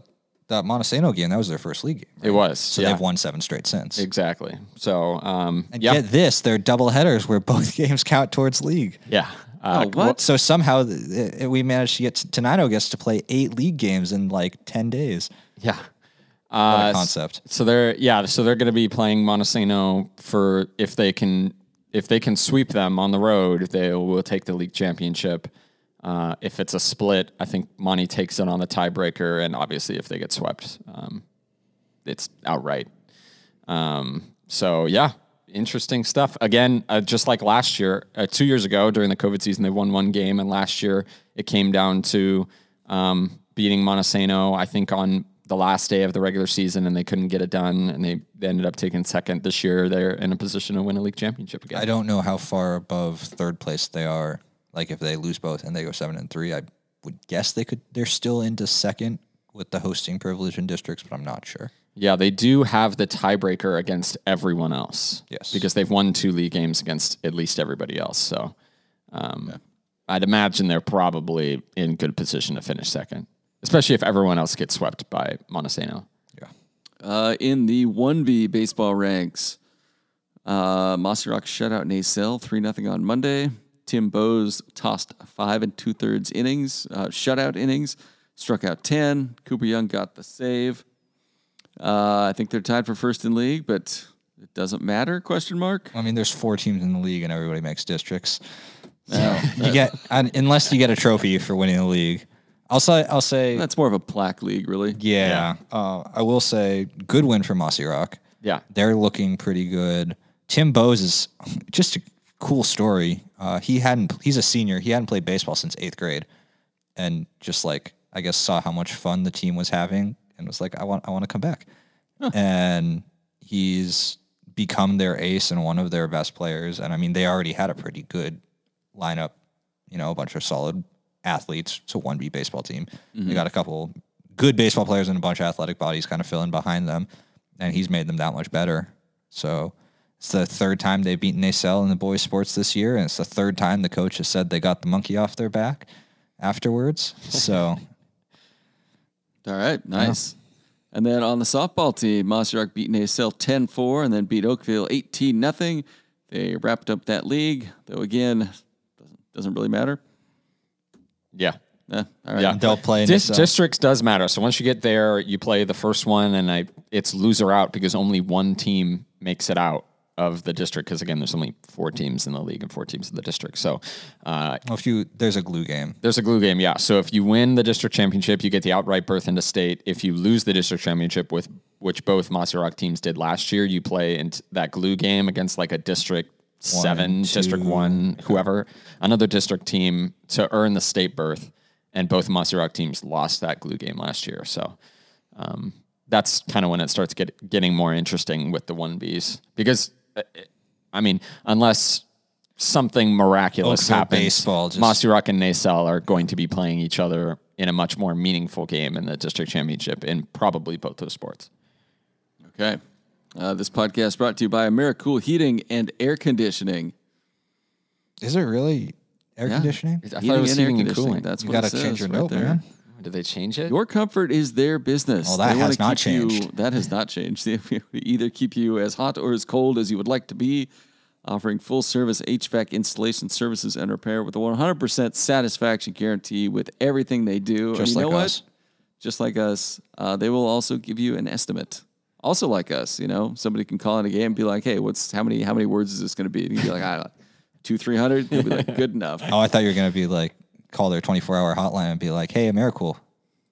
[SPEAKER 3] that Montesano game that was their first league game.
[SPEAKER 2] it was.
[SPEAKER 3] So
[SPEAKER 2] yeah,
[SPEAKER 3] they've won seven straight since.
[SPEAKER 2] exactly. So um
[SPEAKER 3] and
[SPEAKER 2] yeah.
[SPEAKER 3] get this, they're double headers where both games count towards league.
[SPEAKER 2] Yeah. Uh,
[SPEAKER 1] Oh, what?
[SPEAKER 3] So somehow th- th- we managed to get Tenino gets to play eight league games in like ten days.
[SPEAKER 2] Yeah. Uh,
[SPEAKER 3] concept.
[SPEAKER 2] So they're yeah, so they're going to be playing Montesano for if they can if they can sweep them on the road, they will take the league championship. Uh, if it's a split, I think Monty takes it on the tiebreaker, and obviously if they get swept, um, it's outright. Um, so yeah, interesting stuff. Again, uh, just like last year, uh, two years ago during the COVID season, they won one game, and last year it came down to um, beating Montesano. I think on the last day of the regular season, and they couldn't get it done, and they, they ended up taking second. This year, they're in a position to win a league championship again.
[SPEAKER 3] I don't know how far above third place they are. Like if they lose both and they go seven and three, I would guess they could. They're still into second with the hosting privilege in districts, but I'm not sure.
[SPEAKER 2] Yeah, they do have the tiebreaker against everyone else.
[SPEAKER 3] Yes.
[SPEAKER 2] Because they've won two league games against at least everybody else. So um, I'd imagine they're probably in good position to finish second, especially if everyone else gets swept by Montesano.
[SPEAKER 3] Yeah.
[SPEAKER 1] Uh, in the 1B baseball ranks, uh, Mossy Rock shut out Naselle 3 0 on Monday. Tim Bowes tossed five and two thirds innings, uh, shutout innings, struck out 10. Cooper Young got the save. Uh, I think they're tied for first in league, but it doesn't matter? Question mark.
[SPEAKER 3] I mean, there's four teams in the league, and everybody makes districts. So you get unless you get a trophy for winning the league. I'll say I'll say
[SPEAKER 1] That's more of a plaque league, really.
[SPEAKER 3] yeah. Uh, I will say good win for Mossy Rock.
[SPEAKER 2] Yeah.
[SPEAKER 3] They're looking pretty good. Tim Bowes is just a cool story. Uh, he hadn't. He's a senior. He hadn't played baseball since eighth grade, and just like I guess saw how much fun the team was having, and was like, I want, I want to come back. And he's become their ace and one of their best players. And I mean, they already had a pretty good lineup. You know, a bunch of solid athletes. It's a one B baseball team. They mm-hmm. got a couple good baseball players and a bunch of athletic bodies kind of filling behind them, and he's made them that much better. So it's the third time they've beaten Naselle in the boys' sports this year, and it's the third time the coach has said they got the monkey off their back afterwards. So
[SPEAKER 1] All right, nice. And then on the softball team, Rock beat Naselle 10 4 and then beat Oakville 18 0. They wrapped up that league, though, again, doesn't, doesn't really matter.
[SPEAKER 2] Yeah.
[SPEAKER 1] Eh, all right.
[SPEAKER 2] Yeah.
[SPEAKER 3] they'll play
[SPEAKER 2] Dis-
[SPEAKER 3] Naselle.
[SPEAKER 2] districts does matter. So once you get there, you play the first one, and I it's loser out because only one team makes it out of the district. Because again, there's only four teams in the league and four teams in the district. So uh,
[SPEAKER 3] Well, if you there's a glue game.
[SPEAKER 2] there's a glue game, yeah. So if you win the district championship, you get the outright berth into state. If you lose the district championship, with which both Mossy Rock teams did last year, you play in that glue game against like a district seven, district one, whoever, another district team to earn the state berth. And both Rock teams lost that glue game last year. So um, that's kind of when it starts get, getting more interesting with the one Bs because, uh, I mean, unless something miraculous happens,
[SPEAKER 3] baseball just-
[SPEAKER 2] Rock and Naselle are going to be playing each other in a much more meaningful game in the district championship in probably both those sports.
[SPEAKER 1] Okay. Uh, this podcast brought to you by AmeriCool Heating and Air Conditioning.
[SPEAKER 3] Is it really air
[SPEAKER 1] Yeah.
[SPEAKER 3] conditioning?
[SPEAKER 2] I thought
[SPEAKER 1] Heating
[SPEAKER 2] it was
[SPEAKER 1] and air
[SPEAKER 2] heating and
[SPEAKER 1] conditioning.
[SPEAKER 2] cooling.
[SPEAKER 1] That's
[SPEAKER 3] You
[SPEAKER 1] what
[SPEAKER 3] got
[SPEAKER 1] it
[SPEAKER 3] to
[SPEAKER 1] says
[SPEAKER 3] change your
[SPEAKER 1] right
[SPEAKER 3] note,
[SPEAKER 1] there.
[SPEAKER 3] man.
[SPEAKER 2] Did they change it?
[SPEAKER 1] Your comfort is their business.
[SPEAKER 3] Well, that
[SPEAKER 1] They wanna
[SPEAKER 3] has not
[SPEAKER 1] keep you-
[SPEAKER 3] changed.
[SPEAKER 1] that has not changed. They either keep you as hot or as cold as you would like to be, offering full service HVAC installation services and repair with a 100% satisfaction guarantee with everything they do. And
[SPEAKER 3] Just
[SPEAKER 1] you know
[SPEAKER 3] like
[SPEAKER 1] what?
[SPEAKER 3] us.
[SPEAKER 1] Just like us. Uh, they will also give you an estimate. Also like us, you know, somebody can call in a game and be like, "Hey, what's how many how many words is this going to be?" And you'd be like, "I two three hundred. You'll be like, "Good enough."
[SPEAKER 3] Oh, I thought you were gonna be like call their 24 hour hotline and be like, "Hey, AmeriCool,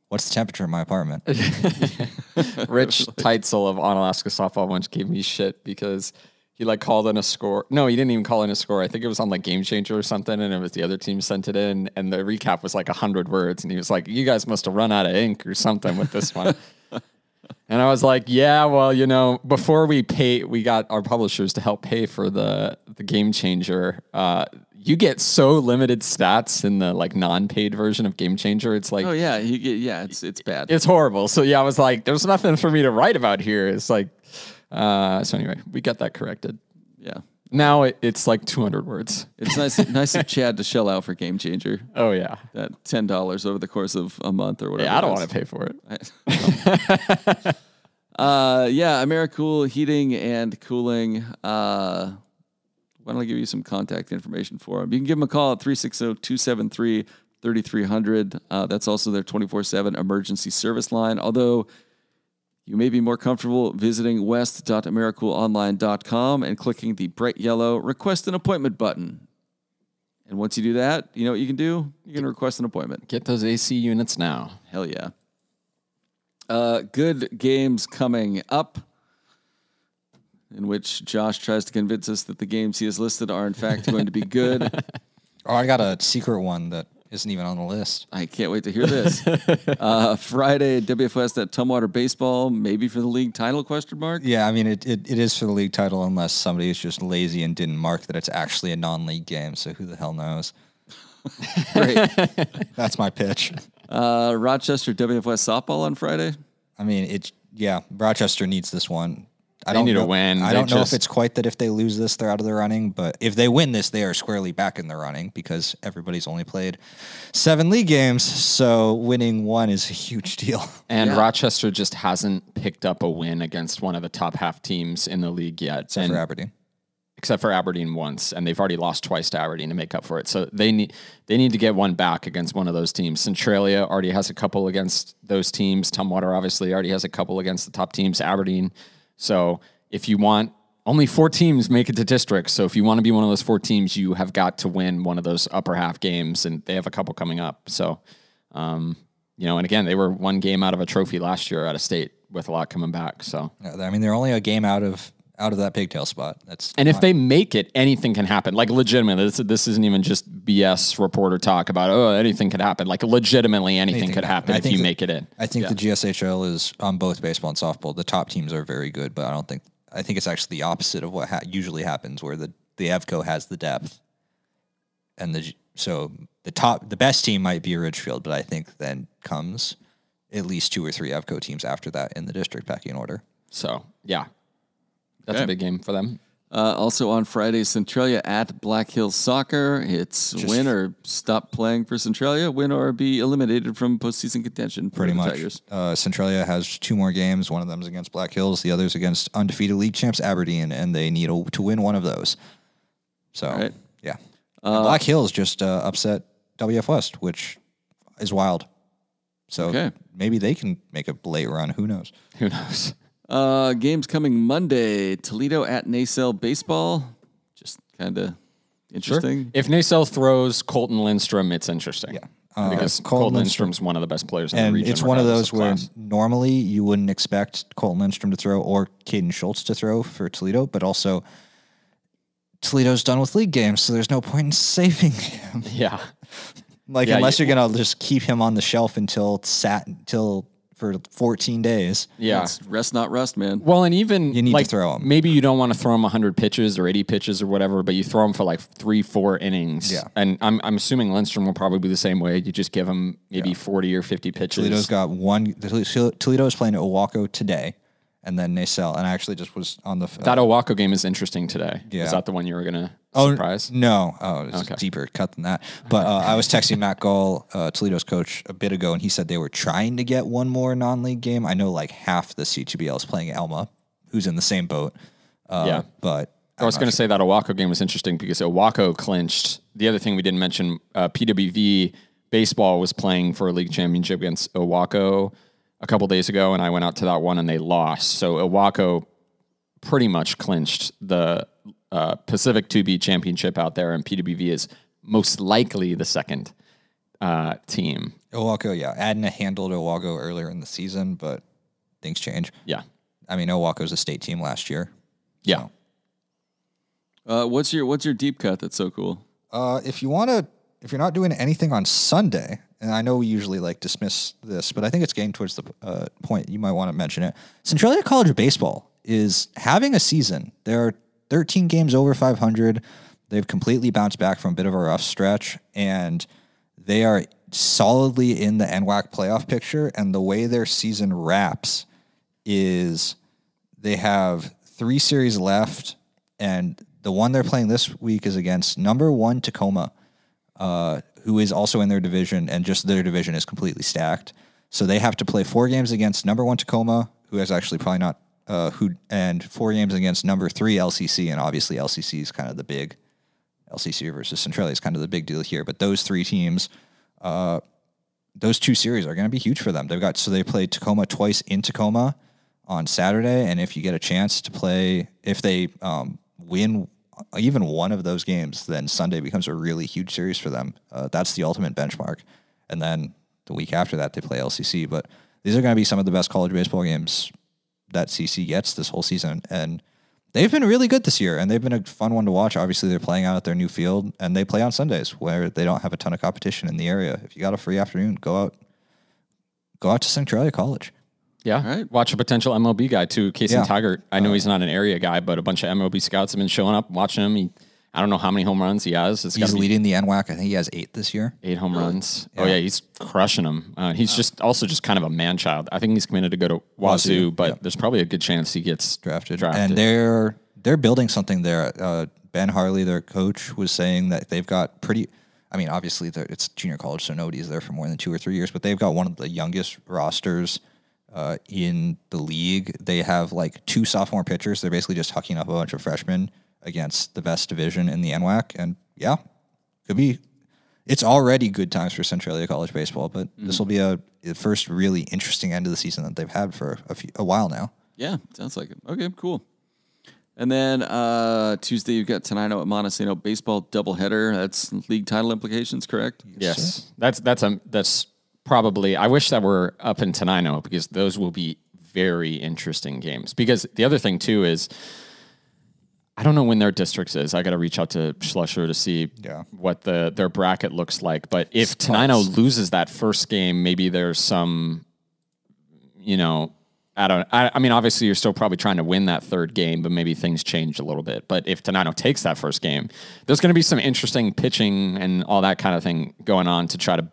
[SPEAKER 3] What's the temperature in my apartment?
[SPEAKER 2] Rich Teitzel of Onalaska Softball once gave me shit because he like called in a score. No, he didn't even call in a score. I think it was on like Game Changer or something, and it was the other team sent it in, and the recap was like hundred words, and he was like, "You guys must have run out of ink or something with this one." And I was like, "Yeah, well, you know, before we pay, we got our publishers to help pay for the the Game Changer. Uh, you get so limited stats in the like non-paid version of Game Changer. It's like
[SPEAKER 1] Oh yeah, you get, yeah, it's it's bad.
[SPEAKER 2] it's horrible. So yeah, I was like, there's nothing for me to write about here. It's like, uh, so anyway, we got that corrected.
[SPEAKER 1] yeah,
[SPEAKER 2] Now it, it's like 200 words.
[SPEAKER 1] it's nice nice of Chad to shell out for Game Changer.
[SPEAKER 2] Oh yeah.
[SPEAKER 1] That ten dollars over the course of a month or whatever.
[SPEAKER 2] Yeah, I don't want to pay for it.
[SPEAKER 1] Uh, yeah, AmeriCool heating and cooling. Uh, why don't I give you some contact information for them? You can give them a call at 360 273 3300. That's also their 24 7 emergency service line. Although you may be more comfortable visiting west.americoolonline.com and clicking the bright yellow request an appointment button. And once you do that, you know what you can do? You can request an appointment.
[SPEAKER 2] Get those AC units now.
[SPEAKER 1] Hell yeah. Uh, good games coming up, in which Josh tries to convince us that the games he has listed are in fact going to be good.
[SPEAKER 3] Oh, I got a secret one that isn't even on the list.
[SPEAKER 1] I can't wait to hear this. Uh, Friday, WFS at Tumwater Baseball, maybe for the league title? Question mark.
[SPEAKER 3] Yeah, I mean it, it, it is for the league title unless somebody is just lazy and didn't mark that it's actually a non-league game. So who the hell knows?
[SPEAKER 1] Great.
[SPEAKER 3] That's my pitch.
[SPEAKER 1] Uh, Rochester WFS softball on Friday.
[SPEAKER 3] I mean, it's yeah. Rochester needs this one. I
[SPEAKER 2] They
[SPEAKER 3] don't
[SPEAKER 2] need to
[SPEAKER 3] know,
[SPEAKER 2] win.
[SPEAKER 3] I
[SPEAKER 2] They
[SPEAKER 3] don't know
[SPEAKER 2] just-
[SPEAKER 3] if it's quite that if they lose this, they're out of the running. But if they win this, they are squarely back in the running because everybody's only played seven league games. So winning one is a huge deal.
[SPEAKER 2] And
[SPEAKER 1] Yeah.
[SPEAKER 2] Rochester just hasn't picked up a win against one of the top half teams in the league yet.
[SPEAKER 3] Except
[SPEAKER 2] And-
[SPEAKER 3] for Aberdeen.
[SPEAKER 2] except for Aberdeen once, and they've already lost twice to Aberdeen to make up for it. So they need they need to get one back against one of those teams. Centralia already has a couple against those teams. Tumwater obviously already has a couple against the top teams. Aberdeen. So if you want only four teams make it to districts. So if you want to be one of those four teams, you have got to win one of those upper half games, and they have a couple coming up. So, um, you know, and again, they were one game out of a trophy last year out of state with a lot coming back. So
[SPEAKER 3] Yeah, I mean, they're only a game out of out of that pigtail spot. That's
[SPEAKER 2] and if they make it, anything can happen. Like legitimately, this, this isn't even just BS reporter talk about oh anything could happen. Like legitimately, anything,
[SPEAKER 3] Anything
[SPEAKER 2] could
[SPEAKER 3] happen.
[SPEAKER 2] happen if you
[SPEAKER 3] that-
[SPEAKER 2] make it in.
[SPEAKER 3] I think the GSHL is on both baseball and softball. The top teams are very good, but I don't think I think it's actually the opposite of what ha- usually happens, where the the Evco has the depth, and the so the top the best team might be Ridgefield, but I think then comes at least two or three Evco teams after that in the district pecking order.
[SPEAKER 2] So yeah, that's
[SPEAKER 1] Okay.
[SPEAKER 2] a big game for them.
[SPEAKER 1] Uh, also on Friday, Centralia at Black Hills Soccer. It's win or stop playing for Centralia, win or be eliminated from postseason contention.
[SPEAKER 3] Pretty much. Uh, Centralia has two more games. One of them is against Black Hills. The other is against undefeated league champs Aberdeen, and they need a, to win one of those. So
[SPEAKER 1] right.
[SPEAKER 3] yeah, And Black Hills just uh, upset WF West, which is wild. So
[SPEAKER 1] Okay.
[SPEAKER 3] maybe they can make a late run. Who knows?
[SPEAKER 2] Who knows?
[SPEAKER 1] Uh, games coming Monday. Toledo at Naselle baseball. Just kind of interesting.
[SPEAKER 2] If Naselle throws Colton Lindstrom, it's interesting.
[SPEAKER 3] Yeah. Uh,
[SPEAKER 2] because
[SPEAKER 3] Colton
[SPEAKER 2] Colton
[SPEAKER 3] Lindstrom-
[SPEAKER 2] Lindstrom's one of the best players in the
[SPEAKER 3] And
[SPEAKER 2] region.
[SPEAKER 3] it's one of those where
[SPEAKER 2] class.
[SPEAKER 3] normally you wouldn't expect Colton Lindstrom to throw or Caden Schultz to throw for Toledo, but also Toledo's done with league games, so there's no point in saving him.
[SPEAKER 2] yeah.
[SPEAKER 3] Like
[SPEAKER 2] Yeah,
[SPEAKER 3] unless
[SPEAKER 2] you-
[SPEAKER 3] you, are gonna just keep him on the shelf until sat until for 14 days.
[SPEAKER 2] Yeah.
[SPEAKER 1] It's rest not rust, man.
[SPEAKER 2] Well, and even
[SPEAKER 3] You need to
[SPEAKER 2] throw
[SPEAKER 3] throw 'em.
[SPEAKER 2] Maybe you don't want to throw him 100 pitches or 80 pitches or whatever, but you throw him for like three, four innings.
[SPEAKER 3] Yeah.
[SPEAKER 2] And I'm, I'm assuming Lindstrom will probably be the same way. You just give him maybe 40 or 50 pitches.
[SPEAKER 3] Toledo's got one. Toledo is playing at Ilwaco today, and then Naselle. And I actually just was on the
[SPEAKER 2] that Ilwaco game is interesting today.
[SPEAKER 3] Yeah.
[SPEAKER 2] Is that the one you were going to
[SPEAKER 3] Oh,
[SPEAKER 2] surprise?
[SPEAKER 3] No, oh, it's
[SPEAKER 2] Okay.
[SPEAKER 3] a deeper cut than that. But uh, I was texting Matt Gall, uh, Toledo's coach, a bit ago, and he said they were trying to get one more non-league game. I know like half the C2BL is playing Elma, who's in the same boat. Uh,
[SPEAKER 2] Yeah.
[SPEAKER 3] but
[SPEAKER 2] I was going to say that Ilwaco game was interesting because Ilwaco clinched. The other thing we didn't mention, uh, PWV baseball was playing for a league championship against Ilwaco a couple days ago, and I went out to that one and they lost. So Ilwaco pretty much clinched the uh, Pacific 2B championship out there, and PWV is most likely the second. uh, team.
[SPEAKER 3] Ilwaco, yeah, Adna handled Ilwaco earlier in the season, but things change.
[SPEAKER 2] Yeah.
[SPEAKER 3] I mean, Ilwaco's a state team last year.
[SPEAKER 2] Yeah.
[SPEAKER 1] Uh, what's your what's your deep cut that's so cool?
[SPEAKER 3] Uh, if you want to, if you're not doing anything on Sunday, and I know we usually like dismiss this, but I think it's getting towards the uh, point you might want to mention it. Centralia College of Baseball is having a season. There are 13 games over 500. They've completely bounced back from a bit of a rough stretch, and they are solidly in the NWAC playoff picture. And the way their season wraps is they have three series left, and the one they're playing this week is against number one Tacoma, uh, who is also in their division, and just their division is completely stacked. So they have to play four games against number one Tacoma, who is actually probably not uh, who, and four games against number three LCC, and obviously LCC is kind of the big LCC versus Centralia is kind of the big deal here. But those three teams, uh, those two series are going to be huge for them. They've got so they play Tacoma twice in Tacoma on Saturday, and if you get a chance to play, if they um, win even one of those games, then Sunday becomes a really huge series for them. Uh, that's the ultimate benchmark. And then the week after that, they play LCC. But these are going to be some of the best college baseball games that CC gets this whole season, and they've been really good this year, and they've been a fun one to watch. Obviously, they're playing out at their new field, and they play on Sundays where they don't have a ton of competition in the area. If you got a free afternoon, go out, go out to Centralia College.
[SPEAKER 2] Yeah.
[SPEAKER 1] All right.
[SPEAKER 2] Watch a potential MLB guy too. Casey
[SPEAKER 3] Yeah.
[SPEAKER 2] Taggart. I know uh, he's not an area guy, but a bunch of MLB scouts have been showing up, watching him. He, I don't know how many home runs he has. It's
[SPEAKER 3] He's
[SPEAKER 2] be
[SPEAKER 3] leading the NWAC. I think he has eight this year.
[SPEAKER 2] eight home runs. Oh yeah, he's crushing them. Uh, he's just also just kind of a man child. I think he's committed to go to Wazoo,
[SPEAKER 3] Wazoo,
[SPEAKER 2] but
[SPEAKER 3] yeah.
[SPEAKER 2] there's probably a good chance he gets
[SPEAKER 3] drafted.
[SPEAKER 2] Drafted.
[SPEAKER 3] And they're they're building something there. Uh, ben Harley, their coach, was saying that they've got pretty. I mean, obviously, it's junior college, so nobody's there for more than two or three years. But they've got one of the youngest rosters uh, in the league. They have like two sophomore pitchers. They're basically just hucking up a bunch of freshmen against the best division in the NWAC. And yeah, could be. It's already good times for Centralia College baseball, but this will be a the first really interesting end of the season that they've had for a, few, a while now.
[SPEAKER 1] Yeah, sounds like it. Okay, cool. And then uh, Tuesday you've got Tenino at Montesano baseball doubleheader. That's league title implications, correct?
[SPEAKER 2] Yes, that's that's a that's probably. I wish that were up in Tenino because those will be very interesting games. Because the other thing too is, I don't know when their districts is. I got to reach out to Schlusser to see
[SPEAKER 3] Yeah.
[SPEAKER 2] what the their bracket looks like. But if Tenino loses that first game, maybe there's some, you know. I don't. I, I mean, obviously, you're still probably trying to win that third game, but maybe things change a little bit. But if Tenino takes that first game, there's going to be some interesting pitching and all that kind of thing going on to try to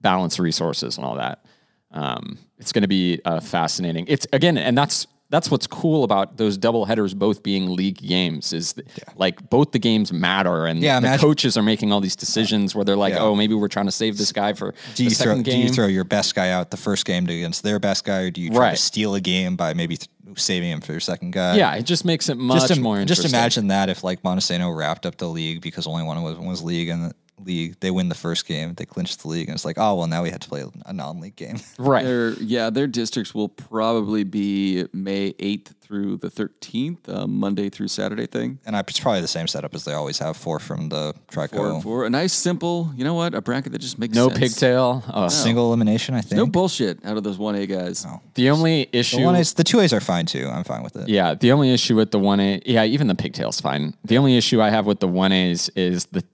[SPEAKER 2] balance resources and all that. Um, it's going to be uh, fascinating. It's again, and that's that's what's cool about those double headers both being league games is that, like both the games matter, and
[SPEAKER 3] Yeah,
[SPEAKER 2] the
[SPEAKER 3] imagine-
[SPEAKER 2] coaches are making all these decisions where they're like,
[SPEAKER 3] Yeah.
[SPEAKER 2] oh, maybe we're trying to save this guy for
[SPEAKER 3] Do you,
[SPEAKER 2] the
[SPEAKER 3] throw,
[SPEAKER 2] second
[SPEAKER 3] do you throw your best guy out the first game against their best guy, or do you try
[SPEAKER 2] Right.
[SPEAKER 3] to steal a game by maybe th- saving him for your second guy?
[SPEAKER 2] yeah, it just makes it much
[SPEAKER 3] just, im-
[SPEAKER 2] more interesting.
[SPEAKER 3] just imagine that if like Montesano wrapped up the league because only one was, was league and league, they win the first game, they clinch the league, and it's like, oh well, now we had to play a non-league game.
[SPEAKER 2] right?
[SPEAKER 1] Their yeah, their districts will probably be May eighth through the thirteenth, uh, Monday through Saturday thing.
[SPEAKER 3] and I, it's probably the same setup as they always have. Four from the
[SPEAKER 1] Four,
[SPEAKER 3] Trico,
[SPEAKER 1] four, a nice simple. You know what? A bracket that just makes
[SPEAKER 2] No
[SPEAKER 1] sense.
[SPEAKER 2] pigtail. Oh,
[SPEAKER 3] single elimination. I think.
[SPEAKER 1] No bullshit out of those one A guys.
[SPEAKER 2] the only issue.
[SPEAKER 3] The one A's, the two A's are fine too. I'm fine with it.
[SPEAKER 2] Yeah, the only issue with the one A, yeah, even the pigtail's fine. The only issue I have with the one A's is the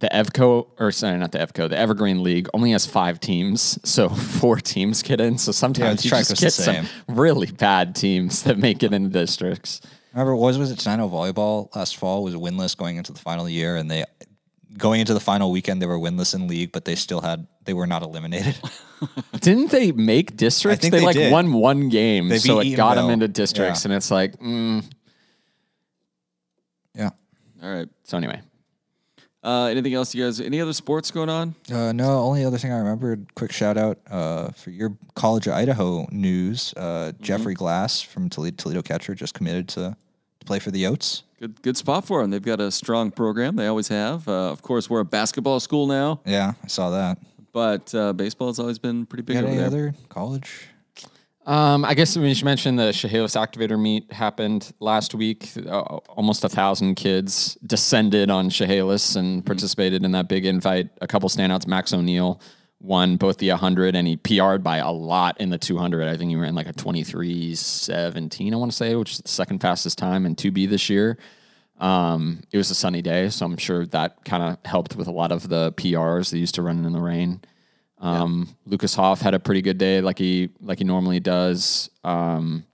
[SPEAKER 2] the Evco or sorry, not the Evco, the Evergreen League only has five teams, so four teams get in. So sometimes
[SPEAKER 3] the
[SPEAKER 2] you just get some really bad teams that make it into districts.
[SPEAKER 3] Remember, was was it Tenino volleyball last fall was winless going into the final year, and they going into the final weekend they were winless in league, but they still had they were not eliminated.
[SPEAKER 2] Didn't they make districts? they,
[SPEAKER 3] they
[SPEAKER 2] like
[SPEAKER 3] did.
[SPEAKER 2] won one game,
[SPEAKER 3] They
[SPEAKER 2] so it got them into districts,
[SPEAKER 3] Yeah.
[SPEAKER 2] and it's like, mm.
[SPEAKER 3] yeah.
[SPEAKER 1] All right.
[SPEAKER 2] so anyway.
[SPEAKER 1] Uh, anything else, you guys? Any other sports going on?
[SPEAKER 3] Uh, no, only other thing I remembered. Quick shout out uh, for your College of Idaho news. Uh, Jeffrey Glass from Toledo, Toledo catcher just committed to, to play for the Oats.
[SPEAKER 1] Good, good spot for them. They've got a strong program. They always have. Uh, of course, we're a basketball school now,
[SPEAKER 3] Yeah, I saw that.
[SPEAKER 1] but uh, baseball has always been pretty big
[SPEAKER 3] You got
[SPEAKER 1] over
[SPEAKER 3] any
[SPEAKER 1] there.
[SPEAKER 3] other college?
[SPEAKER 2] Um, I guess we should mention the Chehalis Activator meet happened last week. Uh, almost a thousand kids descended on Chehalis and participated in that big invite. A couple standouts. Max O'Neill won both the 100 and he PR'd by a lot in the 200. I think he ran like a 23:17. I want to say, which is the second fastest time in 2B this year. Um, it was a sunny day, so I'm sure that kind of helped with a lot of the PRs. They used to run in the rain. Um, yeah. Lucas Hoff had a pretty good day, like he like he normally does. Um,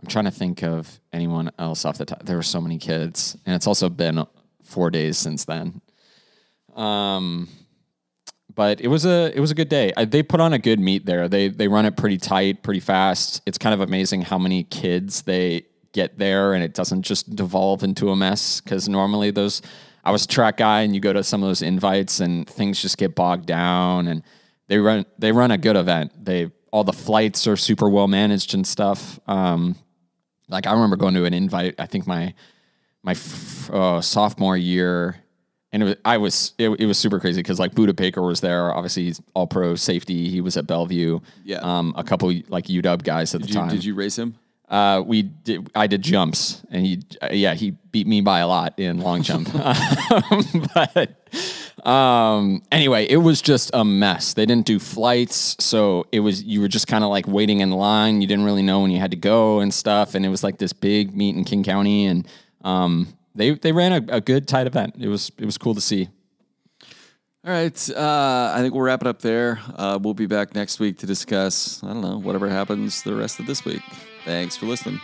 [SPEAKER 2] I'm trying to think of anyone else off the top. There were so many kids, and it's also been four days since then. Um, but it was a it was a good day. I, they put on a good meet there. They they run it pretty tight, pretty fast. It's kind of amazing how many kids they get there, and it doesn't just devolve into a mess. Because normally those, I was a track guy, and you go to some of those invites, and things just get bogged down, and they run they run a good event. They all the flights are super well managed and stuff. Um, like I remember going to an invite. I think my my f- uh, sophomore year, and it was, I was it, it was super crazy because like Budda Baker was there. Obviously, he's all pro safety. He was at Bellevue.
[SPEAKER 1] Yeah.
[SPEAKER 2] Um, a couple like UW guys at
[SPEAKER 1] did
[SPEAKER 2] the
[SPEAKER 1] you,
[SPEAKER 2] time.
[SPEAKER 1] Did you race him?
[SPEAKER 2] Uh, we did. I did jumps, and he, uh, yeah, he beat me by a lot in long jump. but um, anyway, it was just a mess. They didn't do flights, so it was you were just kind of like waiting in line. You didn't really know when you had to go and stuff. And it was like this big meet in King County, and um, they they ran a, a good tight event. It was it was cool to see.
[SPEAKER 1] All right. Uh, I think we'll wrap it up there. Uh, we'll be back next week to discuss, I don't know, whatever happens the rest of this week. Thanks for listening.